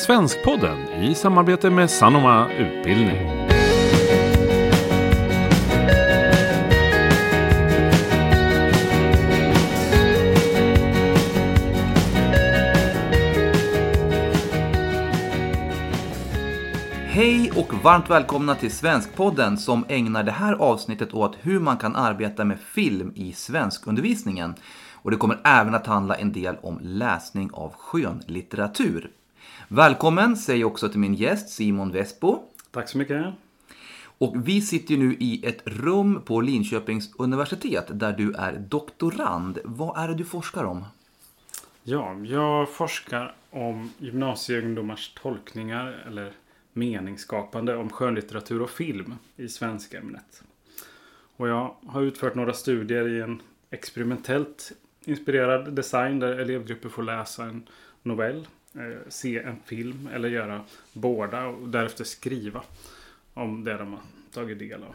Svenskpodden i samarbete med Sanoma Utbildning. Hej och varmt välkomna till Svenskpodden som ägnar det här avsnittet åt hur man kan arbeta med film i svenskundervisningen. Och det kommer även att handla en del om läsning av skönlitteratur. Välkommen säger jag också till min gäst Simon Vespo. Tack så mycket. Och vi sitter nu i ett rum på Linköpings universitet där du är doktorand. Vad är det du forskar om? Ja, jag forskar om gymnasieungdomars tolkningar eller meningsskapande om skönlitteratur och film i svenskämnet. Och jag har utfört några studier i en experimentellt inspirerad design där elevgrupper får läsa en novell, se en film eller göra båda och därefter skriva om det de har tagit del av.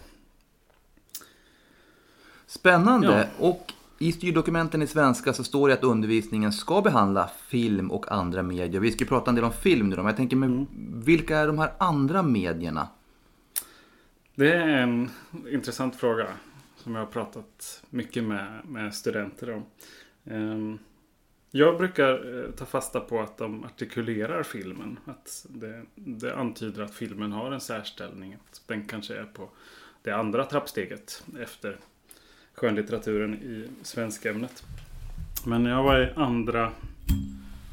Spännande! Och i styrdokumenten i svenska så står det att undervisningen ska behandla film och andra medier. Vi ska ju prata en del om film nu då, men jag tänker, men vilka är de här andra medierna? Det är en intressant fråga som jag har pratat mycket med, med studenter om. Ehm, Jag brukar eh, ta fasta på att de artikulerar filmen. Att det, det antyder att filmen har en särställning. Att den kanske är på det andra trappsteget efter skönlitteraturen i svenskämnet. Men jag var i andra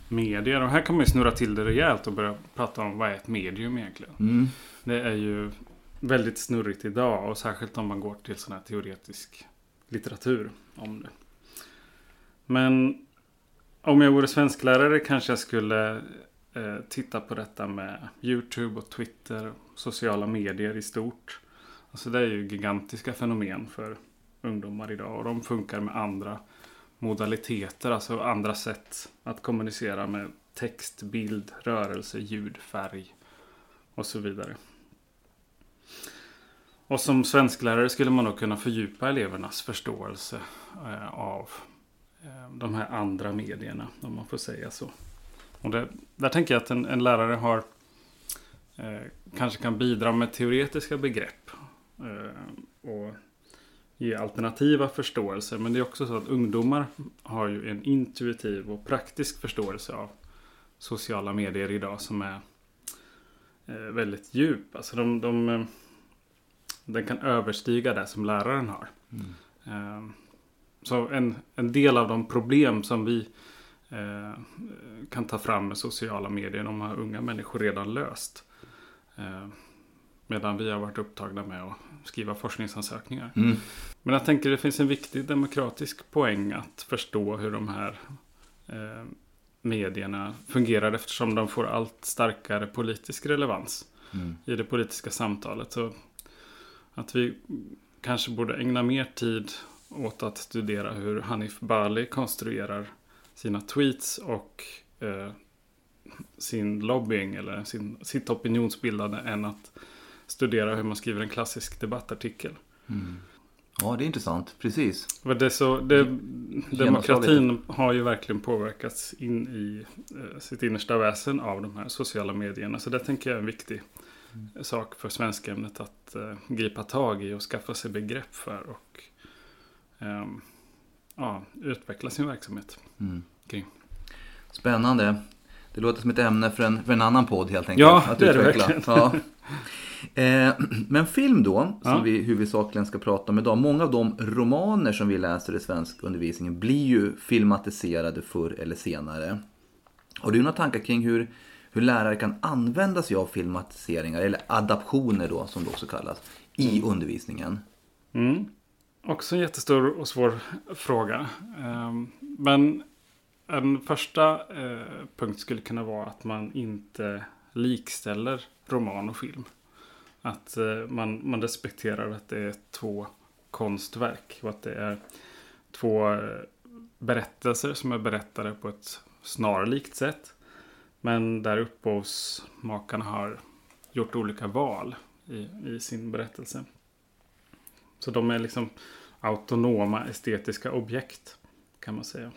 medier och här kan man ju snurra till det rejält och börja prata om vad är ett medium egentligen. Mm. Det är ju väldigt snurrigt idag och särskilt om man går till sån här teoretisk litteratur om det. Men om jag vore svensklärare kanske jag skulle eh, titta på detta med YouTube och Twitter, sociala medier i stort. Alltså det är ju gigantiska fenomen för ungdomar idag och de funkar med andra modaliteter, alltså andra sätt att kommunicera med text, bild, rörelse, ljud, färg och så vidare. Och som svensklärare skulle man då kunna fördjupa elevernas förståelse eh, av de här andra medierna, om man får säga så. Och det, där tänker jag att en, en lärare har eh, kanske kan bidra med teoretiska begrepp eh, och ge alternativa förståelser. Men det är också så att ungdomar har ju en intuitiv och praktisk förståelse av sociala medier idag som är eh, väldigt djup. Alltså de, de, eh, den kan överstiga det som läraren har. Eh, Så en, en del av de problem som vi eh, kan ta fram med sociala medier, de har unga människor redan löst. Eh, medan vi har varit upptagna med att skriva forskningsansökningar. Mm. Men jag tänker det finns en viktig demokratisk poäng att förstå hur de här eh, medierna fungerar eftersom de får allt starkare politisk relevans Mm. i det politiska samtalet. Så att vi kanske borde ägna mer tid åt att studera hur Hanif Bali konstruerar sina tweets och eh, sin lobbying eller sin, sitt opinionsbildande än att studera hur man skriver en klassisk debattartikel. Ja, det är intressant. Precis. För det så, det, demokratin har ju verkligen påverkats in i eh, sitt innersta väsen av de här sociala medierna. Så det tänker jag är en viktig sak för svenskämnet att eh, gripa tag i och skaffa sig begrepp för och ja, utveckla sin verksamhet Mm. kring. Spännande. Det låter som ett ämne för en, för en annan podd helt enkelt. Ja, det är det verkligen. Ja. Eh, men film då, som Ja. vi huvudsakligen ska prata om idag. Många av de romaner som vi läser i svensk undervisningen blir ju filmatiserade förr eller senare. Har du några tankar kring hur, hur lärare kan använda sig av filmatiseringar, eller adaptioner då, som det också kallas, i undervisningen? Mm. Också en jättestor och svår fråga. Ehm, men en första eh, punkt skulle kunna vara att man inte likställer roman och film. Att eh, man, man respekterar att det är två konstverk och att det är två eh, berättelser som är berättade på ett snarlikt sätt. Men där upphovsmakarna har gjort olika val i, i sin berättelse. Så de är liksom autonoma estetiska objekt kan man säga.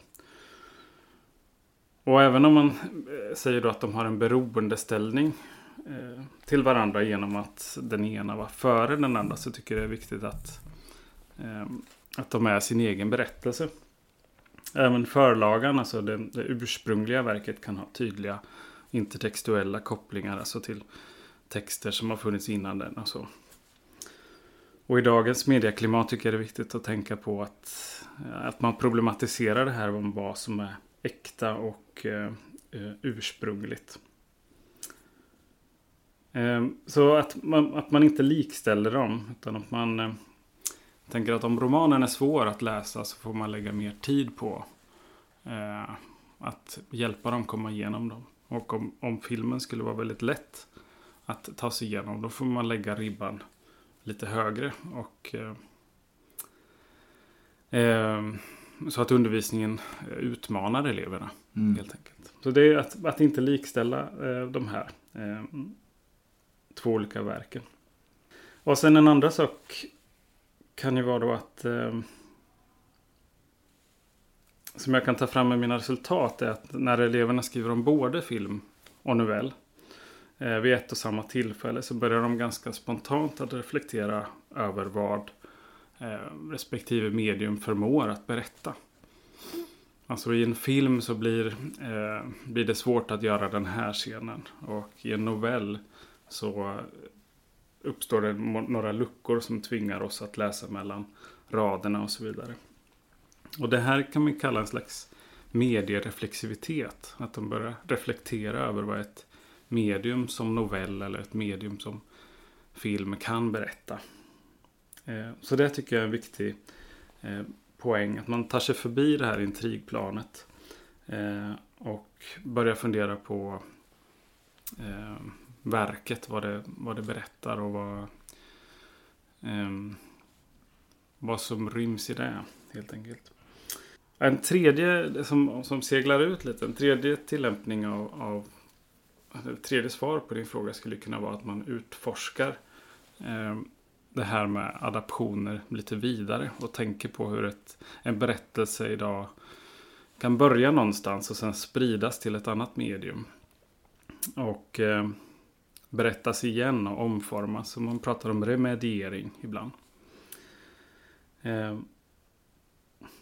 Och även om man eh, säger då att de har en beroendeställning eh, till varandra genom att den ena var före den andra så tycker jag det är viktigt att, eh, att de är sin egen berättelse. Även förlagan, alltså det, det ursprungliga verket kan ha tydliga intertextuella kopplingar, alltså till texter som har funnits innan den och så. Och i dagens medieklimat tycker jag det är viktigt att tänka på att, eh, att man problematiserar det här om vad som är äkta och eh, eh, ursprungligt. Eh, så att man, att man inte likställer dem. Utan att man eh, tänker att om romanen är svår att läsa så får man lägga mer tid på eh, att hjälpa dem komma igenom dem. Och om, om filmen skulle vara väldigt lätt att ta sig igenom då får man lägga ribban lite högre. Och eh, så att undervisningen utmanar eleverna. Mm. helt enkelt. Så det är att, att inte likställa eh, de här eh, två olika verken. Och sen en andra sak kan ju vara då att eh, som jag kan ta fram med mina resultat är att när eleverna skriver om både film och novell eh, vid ett och samma tillfälle så börjar de ganska spontant att reflektera över vad eh, respektive medium förmår att berätta. Alltså i en film så blir, eh, blir det svårt att göra den här scenen. Och i en novell så uppstår det några luckor som tvingar oss att läsa mellan raderna och så vidare. Och det här kan man kalla en slags mediereflexivitet. Att de börjar reflektera över vad ett medium som novell eller ett medium som film kan berätta. Eh, så det tycker jag är en viktig eh, poäng. Att man tar sig förbi det här intrigplanet. Eh, och börjar fundera på verket, vad det, vad det berättar och vad, vad som ryms i det helt enkelt. En tredje som, som seglar ut lite, en tredje tillämpning av, av Alltså, ett tredje svar på din fråga skulle kunna vara att man utforskar ehm, det här med adaptioner lite vidare och tänker på hur ett, en berättelse idag kan börja någonstans och sen spridas till ett annat medium. Och eh, berättas igen och omformas. Så man pratar om remediering ibland. Eh,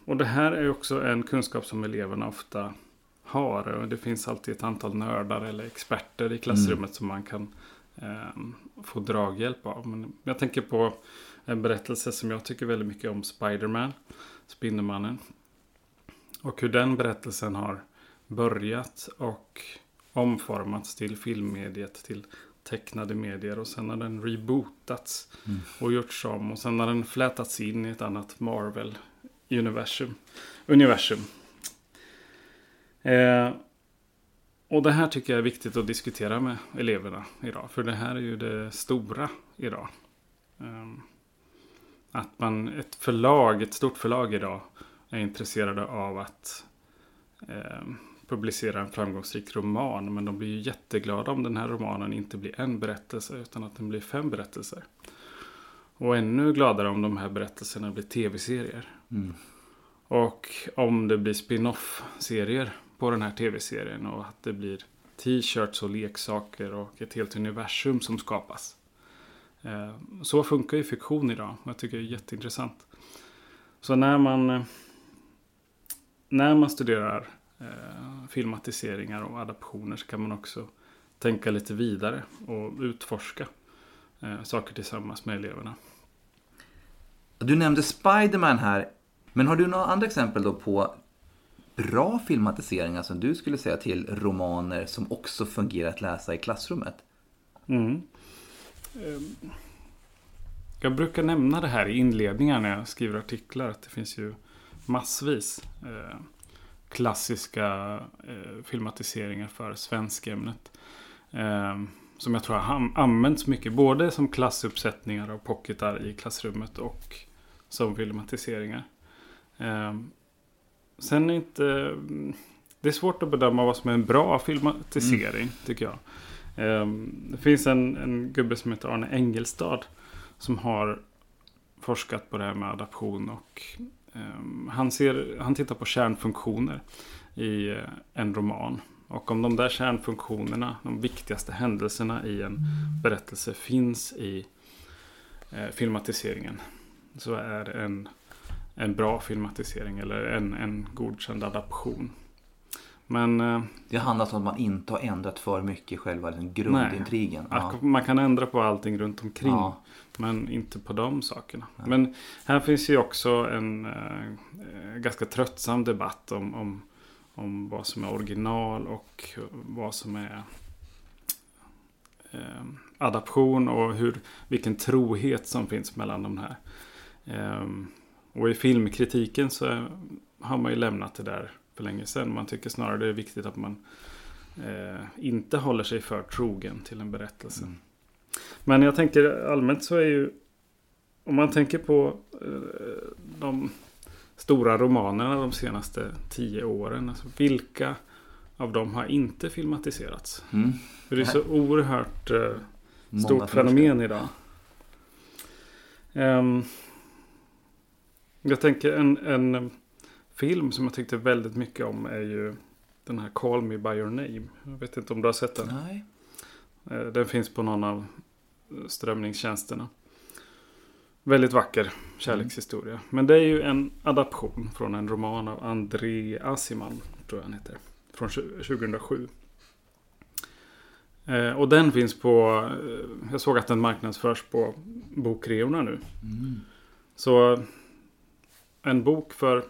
och det här är också en kunskap som eleverna ofta har. Och det finns alltid ett antal nördar eller experter i klassrummet mm. som man kan eh, få draghjälp av. Men jag tänker på en berättelse som jag tycker väldigt mycket om. Spiderman, Spindelmannen. Och hur den berättelsen har börjat och omformats till filmmediet, till tecknade medier och sen har den rebootats mm. och gjorts om och sen har den flätats in i ett annat Marvel universum. Eh, och det här tycker jag är viktigt att diskutera med eleverna idag. För det här är ju det stora idag. Eh, att man, ett förlag, ett stort förlag idag är intresserade av att eh, publicera en framgångsrik roman. Men de blir ju jätteglada om den här romanen inte blir en berättelse utan att den blir fem berättelser. Och ännu gladare om de här berättelserna blir tv-serier. Mm. Och om det blir spin-off-serier på den här tv-serien och att det blir t-shirts och leksaker och ett helt universum som skapas. Eh, så funkar ju fiktion idag. och Jag tycker det är jätteintressant. Så när man, eh, när man studerar eh, filmatiseringar och adaptioner så kan man också tänka lite vidare och utforska saker tillsammans med eleverna. Du nämnde Spiderman här. Men har du några andra exempel då på bra filmatiseringar som du skulle säga till romaner som också fungerar att läsa i klassrummet? Mm. Ehm. Jag brukar nämna det här i inledningar när jag skriver artiklar. Att det finns ju massvis eh, klassiska eh, filmatiseringar för svenskämnet. Ehm, som jag tror har använts mycket. Både som klassuppsättningar av pocketar i klassrummet och som filmatiseringar. Ehm. Ehm, sen är inte... Det är svårt att bedöma vad som är en bra filmatisering, mm. tycker jag. Ehm, det finns en, en gubbe som heter Arne Engelstad. Som har forskat på det här med adaption och um, han, ser, han tittar på kärnfunktioner i eh, en roman. Och om de där kärnfunktionerna, de viktigaste händelserna i en berättelse finns i eh, filmatiseringen. Så är en, en bra filmatisering eller en, en godkänd adaption. Men eh, Det handlar om att man inte har ändrat för mycket i själva den grundintrigen. Ja. att man kan ändra på allting runt omkring. Ja. Men inte på de sakerna. Men här finns ju också en eh, ganska tröttsam debatt om, om, om vad som är original och vad som är eh, adaption och hur, vilken trohet som finns mellan de här. Eh, och i filmkritiken så har man ju lämnat det där för länge sedan. Man tycker snarare det är viktigt att man eh, inte håller sig för trogen till en berättelse. Mm. Men jag tänker allmänt så är ju om man tänker på eh, de stora romanerna de senaste tio åren. Alltså vilka av dem har inte filmatiserats? Mm. För det är så oerhört eh, stort fenomen idag. Ehm, jag tänker en, en film som jag tyckte väldigt mycket om är ju den här Call Me By Your Name. Jag vet inte om du har sett den? Nej. Eh, Den finns på någon av strömningstjänsterna. Väldigt vacker kärlekshistoria. Men det är ju en adaption från en roman av André Asiman, tror jag han heter. Från 2007. Eh, Och den finns på, eh, jag såg att den marknadsförs på bokreorna nu. Mm. Så en bok för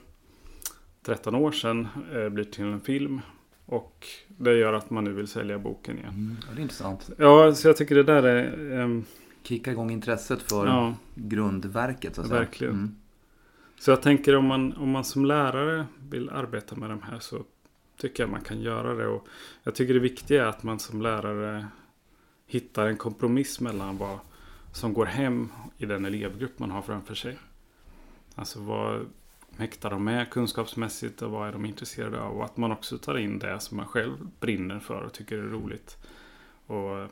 13 år sedan eh, blir till en film. Och det gör att man nu vill sälja boken igen. Mm. Det är intressant. Ja, så jag tycker det där är... ehm, Kicka igång intresset för ja, grundverket. Så att. Verkligen. Mm. så jag tänker om man, om man som lärare vill arbeta med de här så tycker jag man kan göra det. Och jag tycker det viktiga är att man som lärare hittar en kompromiss mellan vad som går hem i den elevgrupp man har framför sig. Alltså vad mäktar de med kunskapsmässigt och vad är de intresserade av. Och att man också tar in det som man själv brinner för och tycker är roligt. Och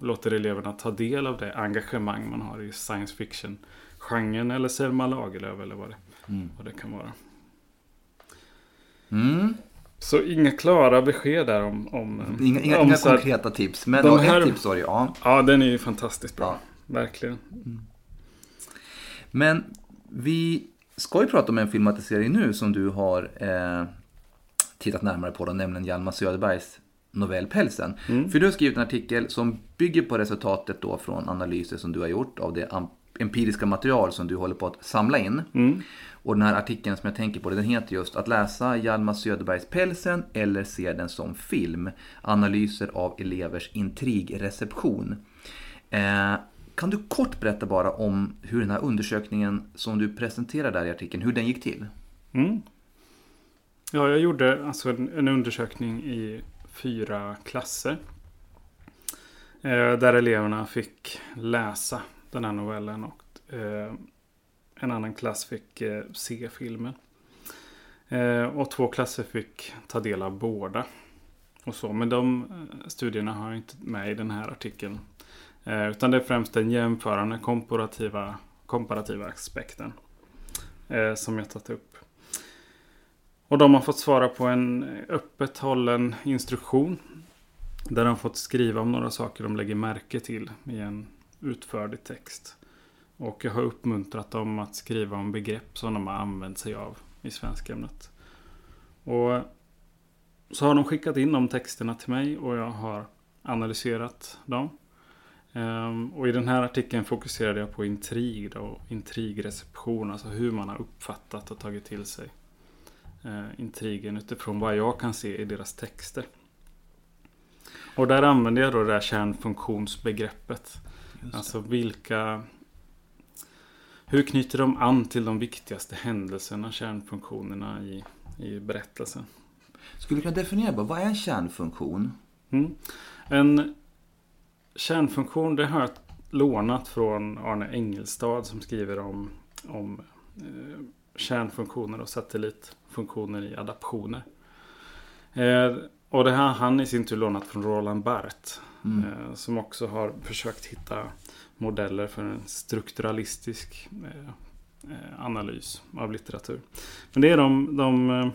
låter eleverna ta del av det engagemang man har i science fiction-genren eller Selma Lagerlöf eller vad det, Mm. vad det kan vara. Mm. Så inga klara besked där om... om Inga, inga, om inga här- konkreta tips. Men de här- ett tips var det ja. Ja, den är ju fantastiskt bra. Ja. Verkligen. Men vi ska ju prata om en filmatisering nu som du har eh, tittat närmare på, då, nämligen Hjalmar Söderbergs novell Pälsen. Mm. För du har skrivit en artikel som bygger på resultatet då från analyser som du har gjort av det empiriska material som du håller på att samla in. Mm. Och den här artikeln som jag tänker på, den heter just Att läsa Hjalmar Söderbergs Pälsen eller se den som film. Analyser av elevers intrigreception. Eh, kan du kort berätta bara om hur den här undersökningen som du presenterar där i artikeln, hur den gick till? Mm. Ja, jag gjorde alltså en, en undersökning i fyra klasser. Eh, där eleverna fick läsa den här novellen och eh, en annan klass fick eh, se filmen. Eh, och två klasser fick ta del av båda. Och så. Men de eh, studierna har jag inte med i den här artikeln. Eh, utan det är främst den jämförande komparativa, komparativa aspekten. Eh, som jag tagit upp. Och de har fått svara på en öppet hållen instruktion. Där de fått skriva om några saker de lägger märke till i en utförlig text. Och jag har uppmuntrat dem att skriva om begrepp som de har använt sig av i svenskämnet. Och så har de skickat in de texterna till mig och jag har analyserat dem. Ehm, Och i den här artikeln fokuserade jag på intrig och intrigreception, alltså hur man har uppfattat och tagit till sig eh, intrigen utifrån vad jag kan se i deras texter. Och där använder jag då det här kärnfunktionsbegreppet. Alltså vilka... Hur knyter de an till de viktigaste händelserna, kärnfunktionerna i, i berättelsen? Skulle du kunna definiera vad är en kärnfunktion? Mm. En kärnfunktion, det har jag lånat från Arne Engelstad som skriver om, om eh, kärnfunktioner och satellitfunktioner i adaptioner. Eh, och det här har han i sin tur lånat från Roland Barthes. Mm. Eh, som också har försökt hitta modeller för en strukturalistisk eh, eh, analys av litteratur. Men det är de, de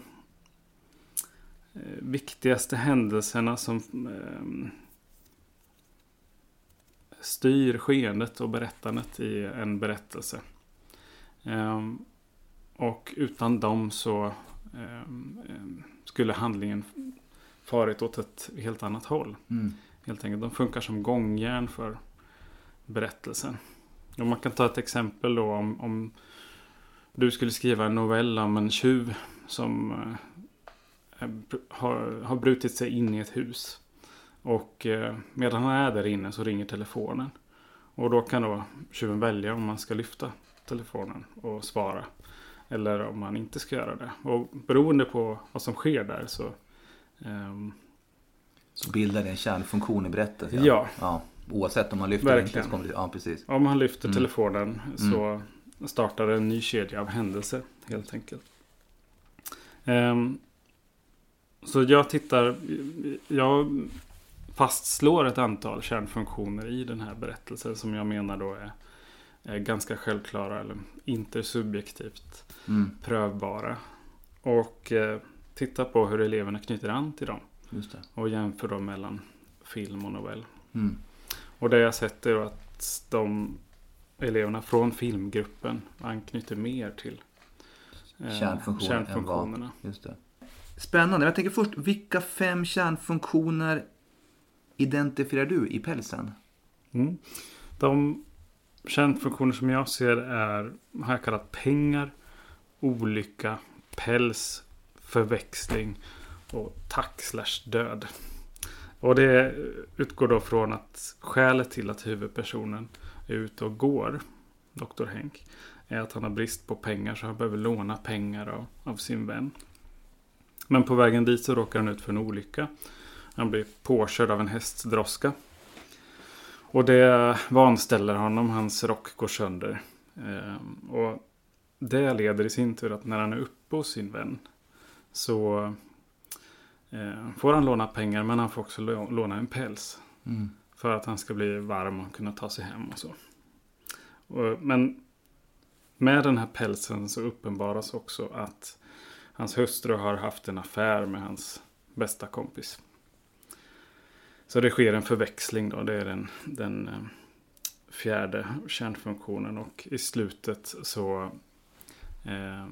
viktigaste händelserna som eh, styr skeendet och berättandet i en berättelse. Eh, och utan dem så ehm, ehm, skulle handlingen farit åt ett helt annat håll. Mm. Helt enkelt. De funkar som gångjärn för berättelsen. Och man kan ta ett exempel då om, om du skulle skriva en novell om en tjuv som eh, har, har brutit sig in i ett hus. Och eh, medan han är där inne så ringer telefonen. Och då kan då tjuven välja om man ska lyfta telefonen och svara. Eller om man inte ska göra det. Och beroende på vad som sker där så... ehm, Så bildar det en kärnfunktion i berättelsen. Ja. ja. Oavsett om man lyfter eller inte. Verkligen. Så kommer det, ja, precis. Om han lyfter Mm. telefonen så startar en ny kedja av händelser helt enkelt. Ehm, så jag tittar, jag fastslår ett antal kärnfunktioner i den här berättelsen som jag menar då är, är ganska självklara eller intersubjektivt Mm. prövbara. Och eh, tittar på hur eleverna knyter an till dem och jämför dem mellan film och novell. Mm. Och det jag sett är att de eleverna från filmgruppen anknyter mer till eh, Kärnfunktioner kärnfunktionerna. Just det. Spännande. Jag tänker först, vilka fem kärnfunktioner identifierar du i pälsen? Mm. De kärnfunktioner som jag ser är, har jag kallat pengar, olycka, päls, förväxling och tack slash död. Och det utgår då från att skälet till att huvudpersonen är ute och går, Dr. Henk, är att han har brist på pengar så han behöver låna pengar av, av sin vän. Men på vägen dit så råkar han ut för en olycka. Han blir påkörd av en hästdroska. Och det vanställer honom, hans rock går sönder. Ehm, och det leder i sin tur att när han är uppe hos sin vän så eh, får han låna pengar men han får också lå- låna en päls. Mm. För att han ska bli varm och kunna ta sig hem och så. Och, men med den här pälsen så uppenbaras också att hans hustru har haft en affär med hans bästa kompis. Så det sker en förväxling då. Det är den, den eh, fjärde kärnfunktionen. Och i slutet så eh,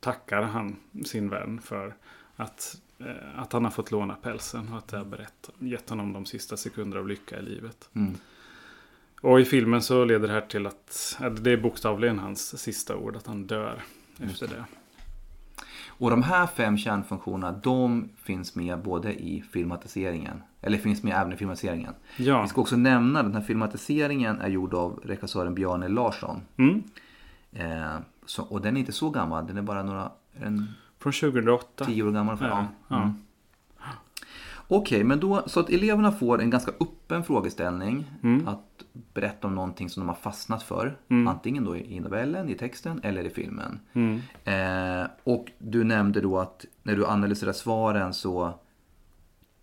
tackar han sin vän för att, eh, att han har fått låna pälsen. Och att det har berett, gett honom de sista sekunderna av lycka i livet. Mm. Och i filmen så leder det här till att att det är bokstavligen hans sista ord. Att han dör efter det. Och de här fem kärnfunktionerna, de finns med både i filmatiseringen, eller finns med även i filmatiseringen. Ja. Vi ska också nämna att den här filmatiseringen är gjord av regissören Bjarne Larsson. Mm. Eh, så, och den är inte så gammal, den är bara några, en Från 2008. tio år gammal. Ja, Ja. ja. Mm. Okej, men då, så att eleverna får en ganska öppen frågeställning Mm. att berätta om någonting som de har fastnat för. Mm. Antingen då i novellen, i texten eller i filmen. Mm. Eh, och du nämnde då att när du analyserar svaren så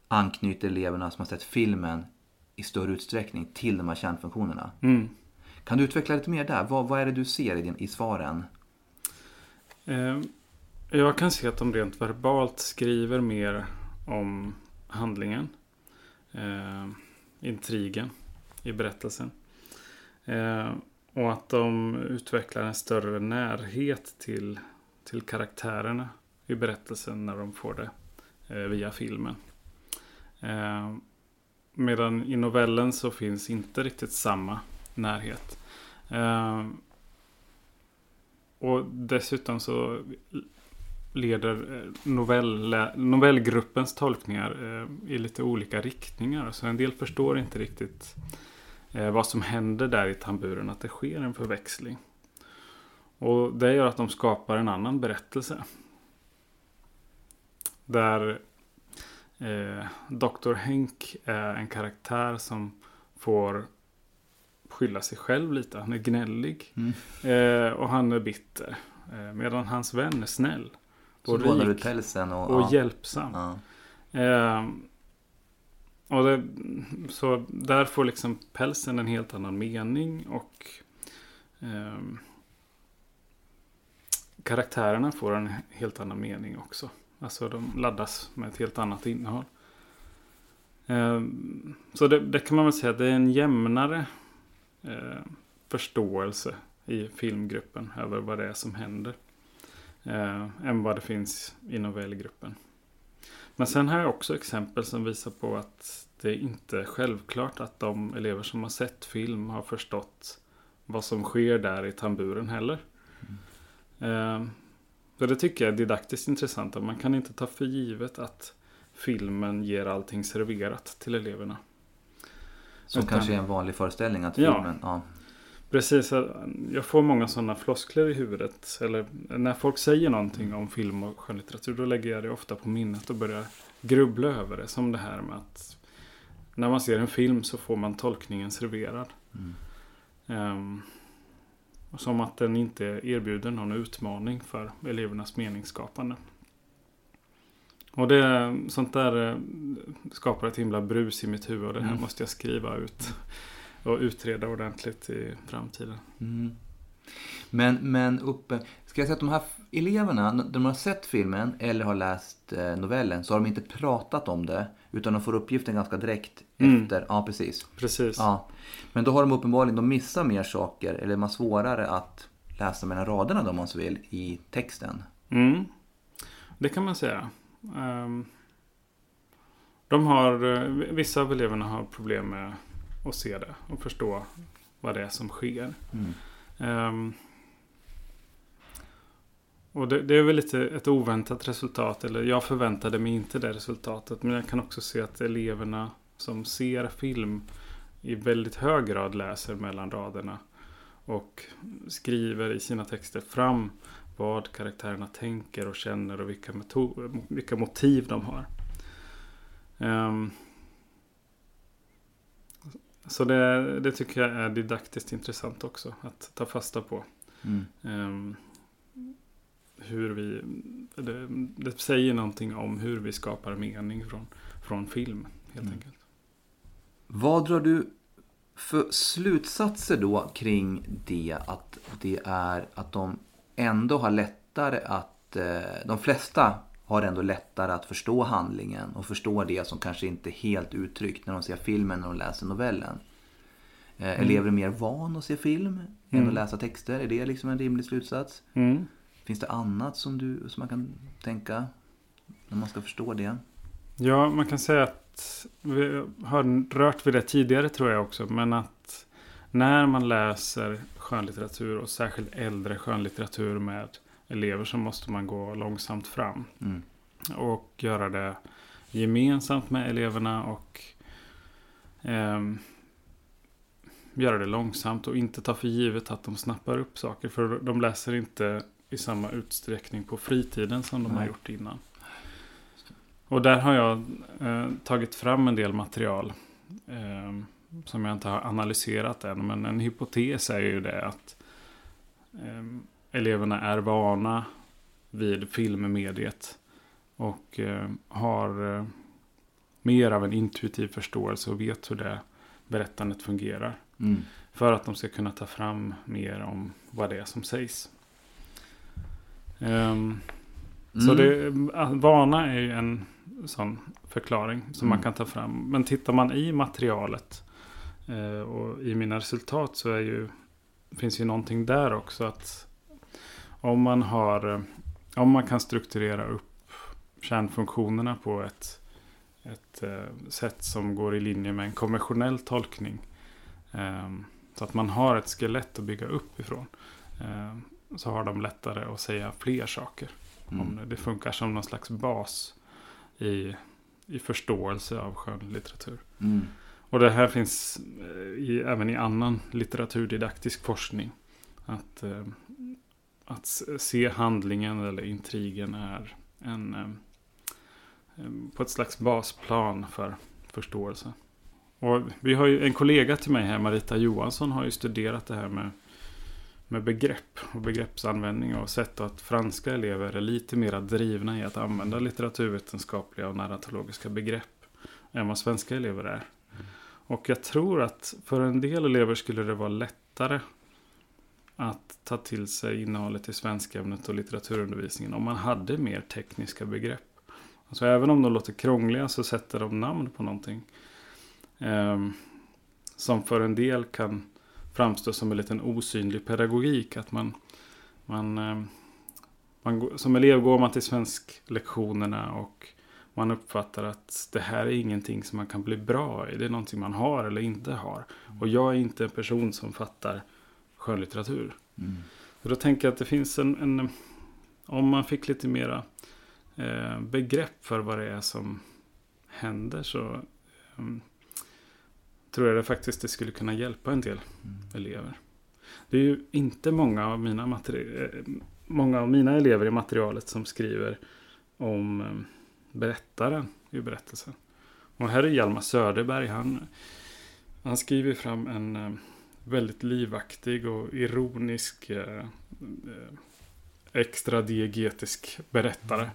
anknyter eleverna som har sett filmen i större utsträckning till de här kärnfunktionerna. Mm. Kan du utveckla lite mer där? Vad, vad är det du ser i, din, i svaren? Eh, jag kan se att de rent verbalt skriver mer om handlingen. Eh, intrigen i berättelsen. Eh, och att de utvecklar en större närhet till, till karaktärerna i berättelsen när de får det eh, via filmen. Eh, medan i novellen så finns inte riktigt samma närhet. Eh, och dessutom så leder eh, novell, novellgruppens tolkningar eh, i lite olika riktningar. Så en del förstår inte riktigt eh, vad som händer där i tamburen, att det sker en förväxling. Och det gör att de skapar en annan berättelse. Där eh, Dr. Henk är en karaktär som får skylla sig själv lite. Han är gnällig. Mm. Eh, och han är bitter. Eh, medan hans vän är snäll. Och rik. pälsen och... Och ja. hjälpsam. Ja. Eh, och det, så där får liksom pälsen en helt annan mening. Och ehm, karaktärerna får en helt annan mening också. Alltså de laddas med ett helt annat innehåll. Eh, så det, det, kan man väl säga att det är en jämnare eh, förståelse i filmgruppen över vad det är som händer. Eh, än vad det finns i novellgruppen. Men sen har jag också exempel som visar på att det inte är självklart att de elever som har sett film har förstått vad som sker där i tamburen heller. Mm. Eh, så det tycker jag är didaktiskt intressant. Man kan inte ta för givet att filmen ger allting serverat till eleverna. Som Utan, kanske är en vanlig föreställning att filmen... Ja, ja. Precis, jag får många sådana floskler i huvudet. Eller när folk säger någonting om film och skönlitteratur då lägger jag det ofta på minnet och börjar grubbla över det. Som det här med att när man ser en film så får man tolkningen serverad. Mm. Um, som att den inte erbjuder någon utmaning för elevernas meningsskapande. Och det, sånt där eh, skapar ett himla brus i mitt huvud och det här mm. måste jag skriva ut. Och utreda ordentligt i framtiden. Mm. Men, men uppe, ska jag säga att de här eleverna, när de har sett filmen eller har läst eh, novellen så har de inte pratat om det. Utan de får uppgiften ganska direkt mm. efter. Ja, precis. Precis. Ja. Men då har de uppenbarligen, de missar mer saker, eller har svårare att läsa mellan raderna om man så vill, i texten. Mm. Det kan man säga. Um, de har, eh, vissa av eleverna har problem med att se det och förstå vad det är som sker. Mm. Um, och det, det, är väl lite ett oväntat resultat. Eller jag förväntade mig inte det resultatet. Men jag kan också se att eleverna som ser film i väldigt hög grad läser mellan raderna. Och skriver i sina texter fram vad karaktärerna tänker och känner och vilka, vilka motiv de har. Um, så det, det, tycker jag är didaktiskt intressant också att ta fasta på. Mm. Um, hur vi, det, det, säger någonting om hur vi skapar mening från, från film helt mm. enkelt. Vad drar du för slutsatser då kring det att det är att de ändå har lättare att, eh, de flesta har ändå lättare att förstå handlingen och förstå det som kanske inte är helt uttryckt när de ser filmen och läser novellen. Eh, mm. Elever är mer van att se film än mm. att läsa texter. Är det liksom en rimlig slutsats? Mm. Finns det annat som, du, som man kan tänka när man ska förstå det? Ja, man kan säga att vi har rört vid det tidigare tror jag också. Men att när man läser skönlitteratur och särskilt äldre skönlitteratur med elever så måste man gå långsamt fram. Mm. Och göra det gemensamt med eleverna och eh, göra det långsamt och inte ta för givet att de snappar upp saker. För de läser inte i samma utsträckning på fritiden som de Nej. har gjort innan. Och där har jag eh, tagit fram en del material eh, som jag inte har analyserat än. Men en hypotes är ju det att eh, eleverna är vana vid filmmediet och eh, har eh, mer av en intuitiv förståelse och vet hur det berättandet fungerar. Mm. För att de ska kunna ta fram mer om vad det är som sägs. Um, mm. Så det, vana är ju en sån förklaring som mm. man kan ta fram. Men tittar man i materialet eh, och i mina resultat så är ju, finns ju någonting där också. att Om man, har, om man kan strukturera upp kärnfunktionerna på ett, ett eh, sätt som går i linje med en konventionell tolkning. Eh, så att man har ett skelett att bygga upp ifrån. Eh, så har de lättare att säga fler saker. Mm. Om det funkar som någon slags bas i, i förståelse av skönlitteratur. Mm. Och det här finns eh, i, även i annan litteraturdidaktisk forskning. Att, eh, att se handlingen eller intrigen är en, eh, på ett slags basplan för förståelse. Och vi har ju en kollega till mig här, Marita Johansson, har ju studerat det här med med begrepp och begreppsanvändning och sett att franska elever är lite mer drivna i att använda litteraturvetenskapliga och narratologiska begrepp än vad svenska elever är. Och jag tror att för en del elever skulle det vara lättare att ta till sig innehållet i svenskämnet och litteraturundervisningen om man hade mer tekniska begrepp. Alltså även om de låter krångliga så sätter de namn på någonting. Eh, som för en del kan framstå som en liten osynlig pedagogik. Att man, man, eh, man, som elev går man till svensklektionerna och man uppfattar att det här är ingenting som man kan bli bra i. Det är någonting man har eller inte har. Och jag är inte en person som fattar skönlitteratur. Mm. Så då tänker jag att det finns en, en om man fick lite mera eh, begrepp för vad det är som händer så um, tror jag det faktiskt det skulle kunna hjälpa en del Mm. elever. Det är ju inte många av mina, materi- eh, många av mina elever i materialet som skriver om eh, berättaren i berättelsen. Och här är Hjalmar Söderberg. Han, han skriver fram en eh, väldigt livaktig och ironisk eh, eh, extra diegetisk berättare.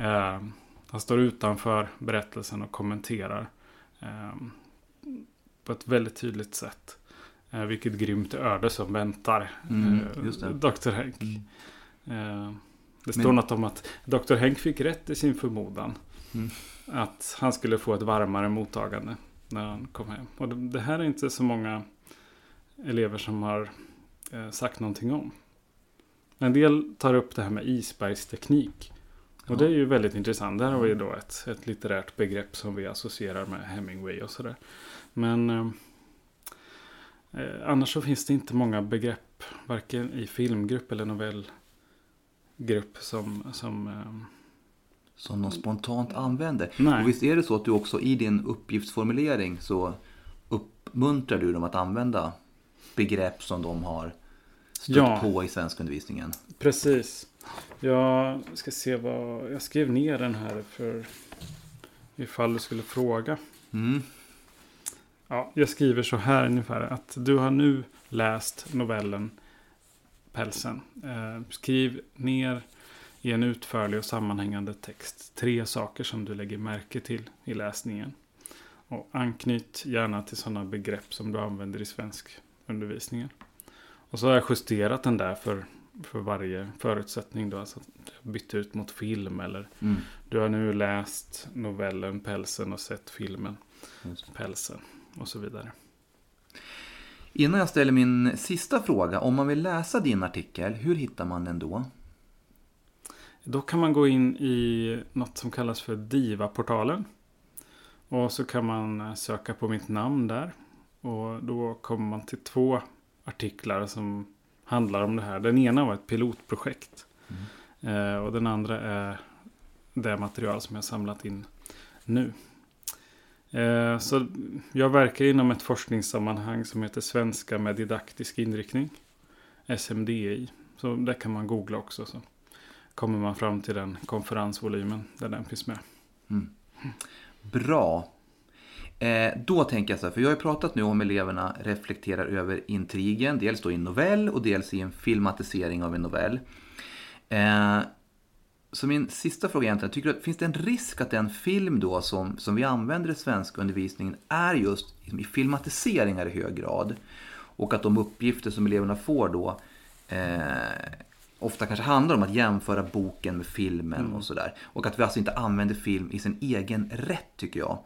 Eh, han står utanför berättelsen och kommenterar eh, på ett väldigt tydligt sätt. Eh, vilket grymt öde som väntar Mm, eh. Dr. Henk. Mm. Eh, det står Men- något om att Dr. Henk fick rätt i sin förmodan. Mm. Att han skulle få ett varmare mottagande när han kom hem. Och det, det här är inte så många elever som har eh, sagt någonting om. En del tar upp det här med isbergsteknik. Och Ja. det är ju väldigt intressant. Där har vi då ett, ett litterärt begrepp som vi associerar med Hemingway och sådär. Men eh, eh, annars så finns det inte många begrepp. Varken i filmgrupp eller novellgrupp som... som eh, Som de spontant använder. nej. Och visst är det så att du också i din uppgiftsformulering så uppmuntrar du dem att använda begrepp som de har stött Ja. på i svenskundervisningen? Precis. Jag ska se vad... Jag skrev ner den här för... Ifall du skulle fråga. Mm. Ja, jag skriver så här ungefär. Att du har nu läst novellen Pälsen. Eh, skriv ner i en utförlig och sammanhängande text tre saker som du lägger märke till i läsningen. Och anknyt gärna till sådana begrepp som du använder i svensk undervisningen. Och så har jag justerat den där för, för varje förutsättning. Då, alltså att jag bytt ut mot film eller Mm. du har nu läst novellen Pälsen och sett filmen. Pälsen och så vidare. Innan jag ställer min sista fråga, om man vill läsa din artikel, hur hittar man den då? Då kan man gå in i något som kallas för Diva-portalen. Och så kan man eh, söka på mitt namn där. Och då kommer man till två artiklar som handlar om det här. Den ena var ett pilotprojekt. Eh, och den andra är det material som jag samlat in nu. Eh, så jag verkar inom ett forskningssammanhang som heter Svenska med didaktisk inriktning. SMDI. Så där kan man googla också. Så kommer man fram till den konferensvolymen där den finns med. Bra. Eh, då tänker jag så här, för jag har ju pratat nu om eleverna reflekterar över intrigen, dels då i en novell och dels i en filmatisering av en novell. Eh, så min sista fråga egentligen, tycker du att finns det en risk att den film då som, som vi använder i svenska undervisningen är just liksom i filmatiseringar i hög grad? Och att de uppgifter som eleverna får då eh, ofta kanske handlar om att jämföra boken med filmen och sådär. Och att vi alltså inte använder film i sin egen rätt tycker jag.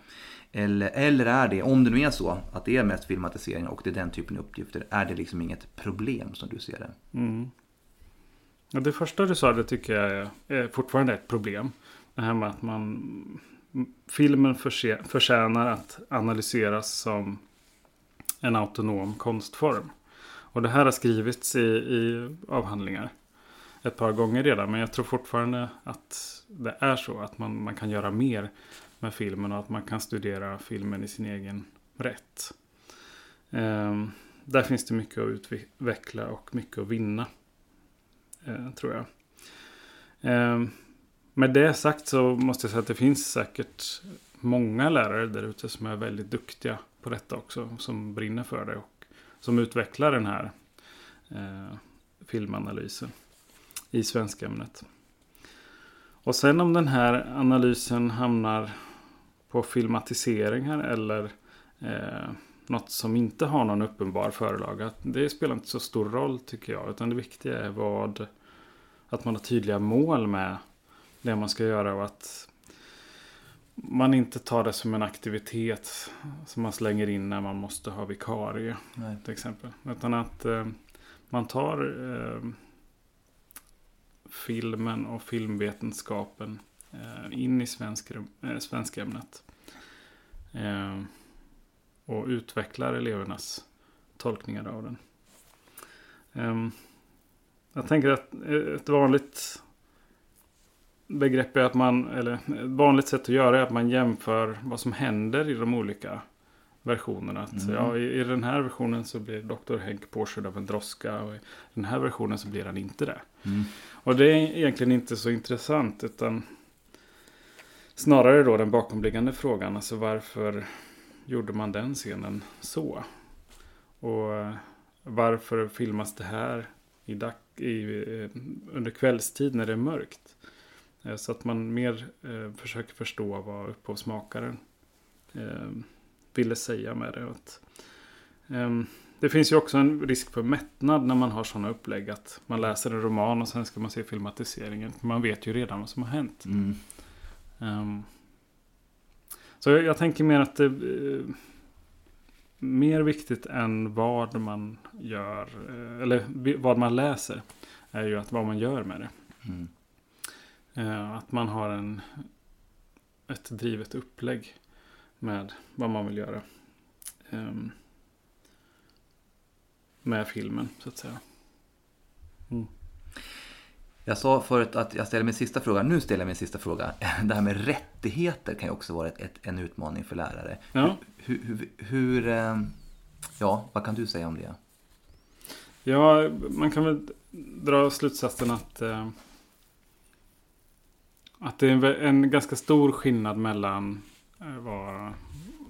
Eller, eller är det, om det nu är så, att det är mest filmatisering och det är den typen av uppgifter, är det liksom inget problem som du ser det? Mm. Ja, det första du sa det tycker jag är, är fortfarande ett problem. Det här med att man... Filmen förse, förtjänar att analyseras som en autonom konstform. Och det här har skrivits i, i avhandlingar ett par gånger redan. Men jag tror fortfarande att det är så att man, man kan göra mer med filmen och att man kan studera filmen i sin egen rätt. Ehm, där finns det mycket att utveckla och mycket att vinna. Eh, tror jag. Ehm, med det sagt så måste jag säga att det finns säkert många lärare där ute som är väldigt duktiga på detta också. Som brinner för det och som utvecklar den här eh, filmanalysen i svenskämnet. Och sen om den här analysen hamnar på filmatiseringar eller eh, något som inte har någon uppenbar förlaga. Det spelar inte så stor roll tycker jag. Utan det viktiga är vad, att man har tydliga mål med det man ska göra och att man inte tar det som en aktivitet som man slänger in när man måste ha vikarie. Nej. Till exempel. Utan att eh, man tar eh, filmen och filmvetenskapen in i svensk, eh, svenskämnet. Eh, och utvecklar elevernas tolkningar av den. Eh, jag tänker att ett vanligt begrepp är att man, eller ett vanligt sätt att göra är att man jämför vad som händer i de olika versionerna. Att, Mm. ja, i, I den här versionen så blir Dr. Henk påkörd av en droska och i den här versionen så blir han inte det. Mm. Och det är egentligen inte så intressant utan snarare då den bakomliggande frågan. Alltså varför gjorde man den scenen så? Och eh, varför filmas det här i dag, i, eh, under kvällstid när det är mörkt? Eh, så att man mer eh, försöker förstå vad upphovsmakaren eh, ville säga med det. Att, eh, det finns ju också en risk för mättnad när man har sådana upplägg. Att man läser en roman och sen ska man se filmatiseringen. Man vet ju redan vad som har hänt. Mm. Ehm, så jag, jag tänker mer att det är mer viktigt än vad man gör. eh, Eller vad man läser. Är ju att vad man gör med det. Mm. Eh, Att man har en, ett drivet upplägg med vad man vill göra. ehm, med filmen så att säga. Jag sa förut att jag ställer min sista fråga. Nu ställer jag min sista fråga. Det här med rättigheter kan ju också vara ett, en utmaning för lärare. Ja. Hur, hur, hur, eh, ja, vad kan du säga om det? Ja, man kan väl dra slutsatsen att eh, att det är en, ganska stor skillnad mellan eh, vad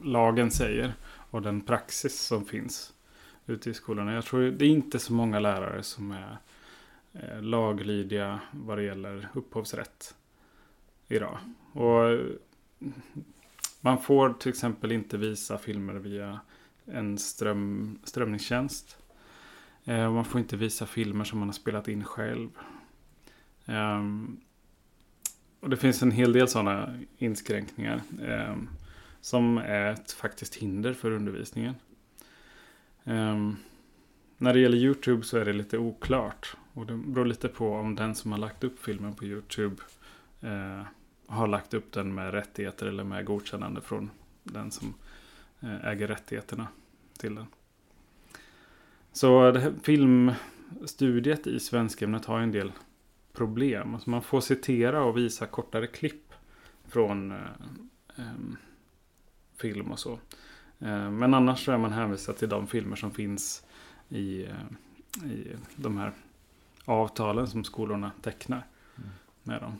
lagen säger och den praxis som finns ute i skolorna. Jag tror det är inte så många lärare som är Eh, laglydiga vad det gäller upphovsrätt idag. Och mm, man får till exempel inte visa filmer via en ström, strömningstjänst. Eh, man får inte visa filmer som man har spelat in själv. Ehm, och det finns en hel del sådana inskränkningar. Ehm, som är ett faktiskt hinder för undervisningen. Ehm, när det gäller YouTube så är det lite oklart. Och det beror lite på om den som har lagt upp filmen på YouTube eh, har lagt upp den med rättigheter eller med godkännande från den som eh, äger rättigheterna till den. Så det här filmstudiet i svenskämnet har en del problem. Alltså man får citera och visa kortare klipp från eh, film och så. Eh, men annars så är man hänvisad till de filmer som finns i, eh, i de här avtalen som skolorna tecknar med dem.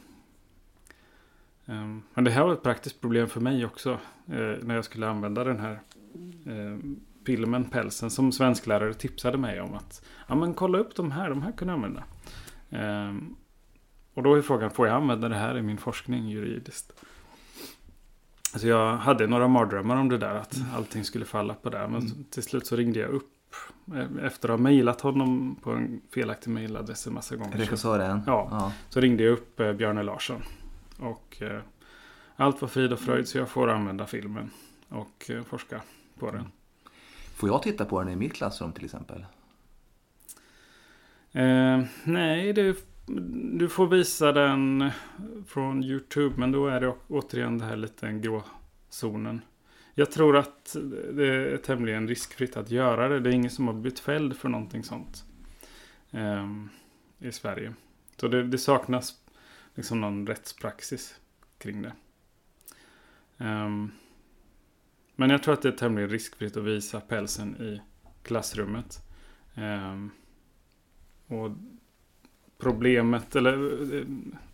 Em, Men det här var ett praktiskt problem för mig också. eh, När jag skulle använda den här eh, filmen Pälsen som svensklärare tipsade mig om att ja men kolla upp de här, de här kan jag använda. Ehm, och då är frågan, får jag använda det här i min forskning juridiskt? Alltså jag hade några mardrömmar om det där, att allting skulle falla på det. Men till slut så ringde jag upp efter att ha mejlat honom på en felaktig mejladress en massa gånger. Så, Regissören? Ja. ja. så ringde jag upp eh, Björne Larsson. Och eh, allt var frid och fröjd så jag får använda filmen och eh, forska på den. Får jag titta på den i mitt klassrum till exempel? Eh, nej, det, du får visa den från YouTube. Men då är det återigen det här lite en gråzonen. Jag tror att det är tämligen riskfritt att göra det. Det är ingen som har blivit fälld för någonting sånt. eh, I Sverige. Så det, det saknas liksom någon rättspraxis kring det. Ehm, men jag tror att det är tämligen riskfritt att visa pälsen i klassrummet. Ehm, och problemet, eller eh,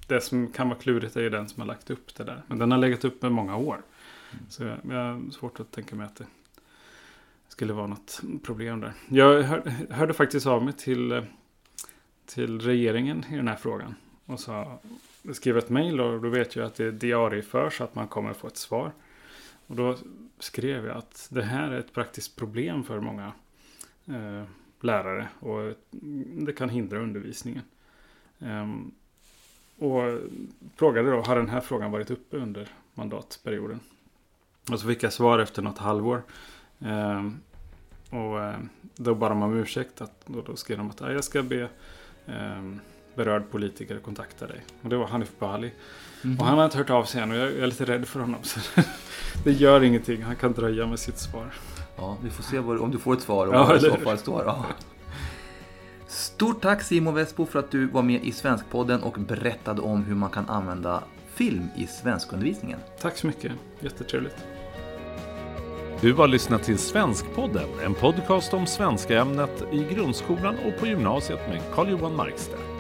det som kan vara klurigt är ju den som har lagt upp det där. Men den har legat upp i många år. Så jag, jag har svårt att tänka mig att det skulle vara något problem där. Jag hör, hörde faktiskt av mig till, till regeringen i den här frågan. Och sa, skrev ett mejl och då vet jag att det diarieförs att man kommer få ett svar. Och då skrev jag att det här är ett praktiskt problem för många eh, lärare och det kan hindra undervisningen. Ehm, och frågade då, har den här frågan varit uppe under mandatperioden? Och så fick jag svar efter något halvår. Eh, och eh, då bad de om ursäkt. Att, och då skrev de att jag ska be eh, berörd politiker kontakta dig. Och det var Hanif Bali. Mm. Och han har inte hört av sig än och jag är lite rädd för honom. Så det gör ingenting, han kan dröja med sitt svar. Ja, vi får se vad, om du får ett svar och ja, vad det i så fall står. Ja. Stort tack Simon Vesbo för att du var med i Svenskpodden och berättade om hur man kan använda film i svenskundervisningen. Tack så mycket, jättetrevligt. Du har lyssnat till Svenskpodden, en podcast om svenska ämnet i grundskolan och på gymnasiet med Carl-Johan Markstedt.